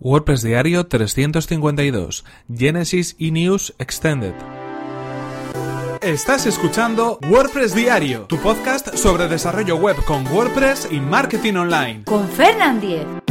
WordPress Diario 352 Genesis e News Extended. Estás escuchando WordPress Diario, tu podcast sobre desarrollo web con WordPress y marketing online. Con Fernand Diez.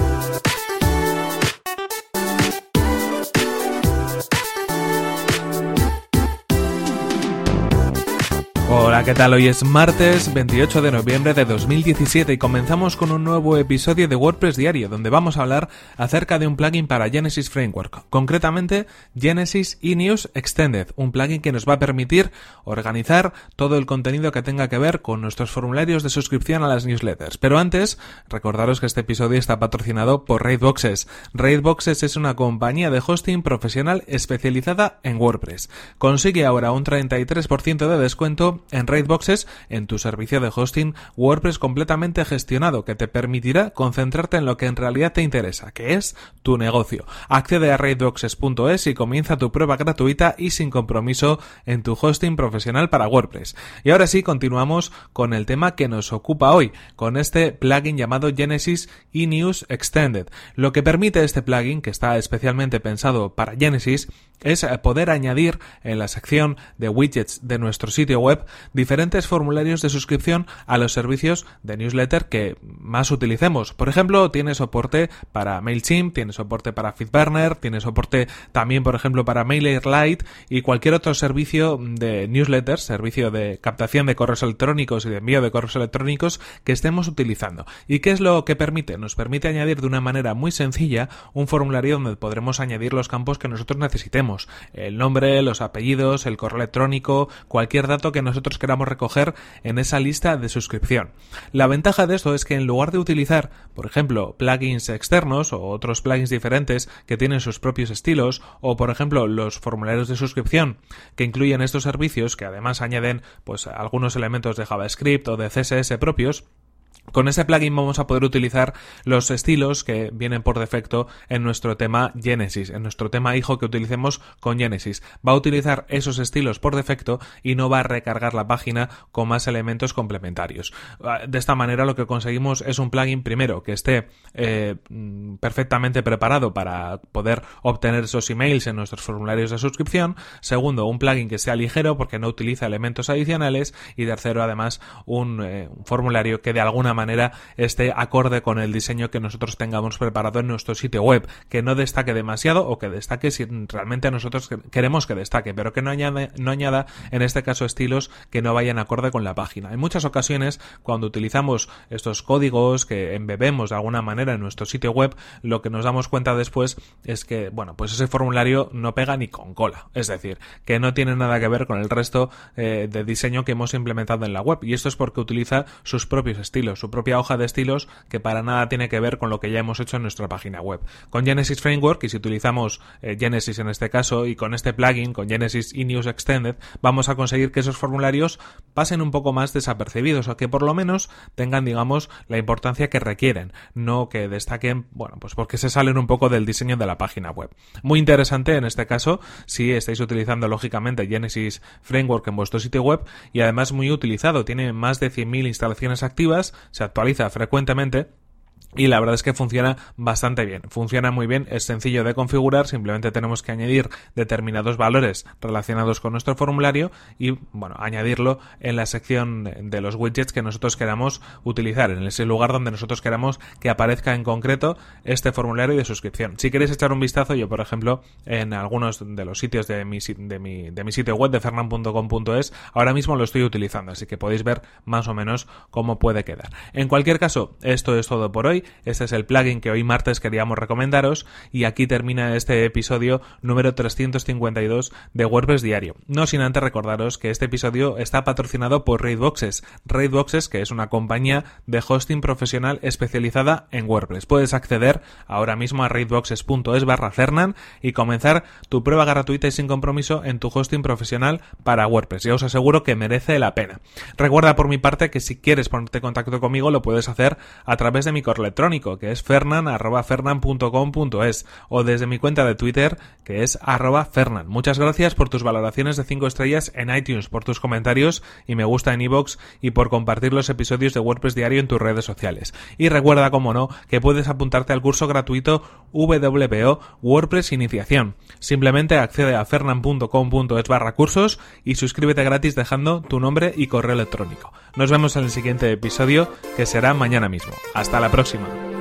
Hola, ¿qué tal? Hoy es martes 28 de noviembre de 2017 y comenzamos con un nuevo episodio de WordPress Diario donde vamos a hablar acerca de un plugin para Genesis Framework, concretamente Genesis eNews Extended, un plugin que nos va a permitir organizar todo el contenido que tenga que ver con nuestros formularios de suscripción a las newsletters. Pero antes, recordaros que este episodio está patrocinado por Raidboxes. Raidboxes es una compañía de hosting profesional especializada en WordPress. Consigue ahora un 33% de descuento en Raidboxes en tu servicio de hosting WordPress completamente gestionado que te permitirá concentrarte en lo que en realidad te interesa, que es tu negocio. Accede a raidboxes.es y comienza tu prueba gratuita y sin compromiso en tu hosting profesional para WordPress. Y ahora sí, continuamos con el tema que nos ocupa hoy, con este plugin llamado Genesis eNews Extended. Lo que permite este plugin, que está especialmente pensado para Genesis, es poder añadir en la sección de widgets de nuestro sitio web diferentes formularios de suscripción a los servicios de newsletter que más utilicemos. Por ejemplo, tiene soporte para MailChimp, tiene soporte para FeedBurner, tiene soporte también, por ejemplo, para MailerLite y cualquier otro servicio de newsletters, servicio de captación de correos electrónicos y de envío de correos electrónicos que estemos utilizando. ¿Y qué es lo que permite? Nos permite añadir de una manera muy sencilla un formulario donde podremos añadir los campos que nosotros necesitemos. El nombre, los apellidos, el correo electrónico, cualquier dato que nosotros queramos recoger en esa lista de suscripción. La ventaja de esto es que en lugar de utilizar, por ejemplo, plugins externos o otros plugins diferentes que tienen sus propios estilos, o por ejemplo los formularios de suscripción que incluyen estos servicios que además añaden pues algunos elementos de JavaScript o de CSS propios, con ese plugin vamos a poder utilizar los estilos que vienen por defecto en nuestro tema Genesis, en nuestro tema hijo que utilicemos con Genesis. Va a utilizar esos estilos por defecto y no va a recargar la página con más elementos complementarios. Ah, de esta manera lo que conseguimos es un plugin primero que esté eh, perfectamente preparado para poder obtener esos emails en nuestros formularios de suscripción. Segundo, un plugin que sea ligero porque no utiliza elementos adicionales. Y tercero, además, un, eh, formulario que de alguna manera esté acorde con el diseño que nosotros tengamos preparado en nuestro sitio web, que no destaque demasiado o que destaque si realmente nosotros queremos que destaque, pero que no añada en este caso estilos que no vayan acorde con la página. En muchas ocasiones, cuando utilizamos estos códigos que embebemos de alguna manera en nuestro sitio web, lo que nos damos cuenta después es que, bueno, pues ese formulario no pega ni con cola. Es decir, que no tiene nada que ver con el resto eh, de diseño que hemos implementado en la web. Y esto es porque utiliza sus propios estilos, propia hoja de estilos que para nada tiene que ver con lo que ya hemos hecho en nuestra página web. Con Genesis Framework, y si utilizamos eh, Genesis en este caso, y con este plugin, con Genesis eNews Extended, vamos a conseguir que esos formularios pasen un poco más desapercibidos, o que por lo menos tengan, digamos, la importancia que requieren, no que destaquen, bueno, pues porque se salen un poco del diseño de la página web. Muy interesante en este caso, si estáis utilizando lógicamente Genesis Framework en vuestro sitio web, y además muy utilizado, tiene más de 100.000 instalaciones activas, se actualiza frecuentemente y la verdad es que funciona bastante bien, funciona muy bien, es sencillo de configurar, simplemente tenemos que añadir determinados valores relacionados con nuestro formulario y bueno, añadirlo en la sección de los widgets que nosotros queramos utilizar, en ese lugar donde nosotros queramos que aparezca en concreto este formulario de suscripción. Si queréis echar un vistazo, yo por ejemplo, en algunos de los sitios de mi, de mi, de mi sitio web de fernan.com.es, ahora mismo lo estoy utilizando, así que podéis ver más o menos cómo puede quedar. En cualquier caso, esto es todo por hoy. Este es el plugin que hoy martes queríamos recomendaros y aquí termina este episodio número 352 de WordPress Diario. No sin antes recordaros que este episodio está patrocinado por Raidboxes. Raidboxes, que es una compañía de hosting profesional especializada en WordPress. Puedes acceder ahora mismo a raidboxes.es barra Fernan y comenzar tu prueba gratuita y sin compromiso en tu hosting profesional para WordPress. Ya os aseguro que merece la pena. Recuerda por mi parte que si quieres ponerte en contacto conmigo lo puedes hacer a través de mi correo electrónico, que es fernan.fernan.com.es, o desde mi cuenta de Twitter, que es arroba fernan. Muchas gracias por tus valoraciones de 5 estrellas en iTunes, por tus comentarios y me gusta en iVoox y por compartir los episodios de WordPress Diario en tus redes sociales. Y recuerda, como no, que puedes apuntarte al curso gratuito WPO WordPress Iniciación. Simplemente accede a fernan.com.es barra cursos y suscríbete gratis dejando tu nombre y correo electrónico. Nos vemos en el siguiente episodio que será mañana mismo. Hasta la próxima. tomorrow.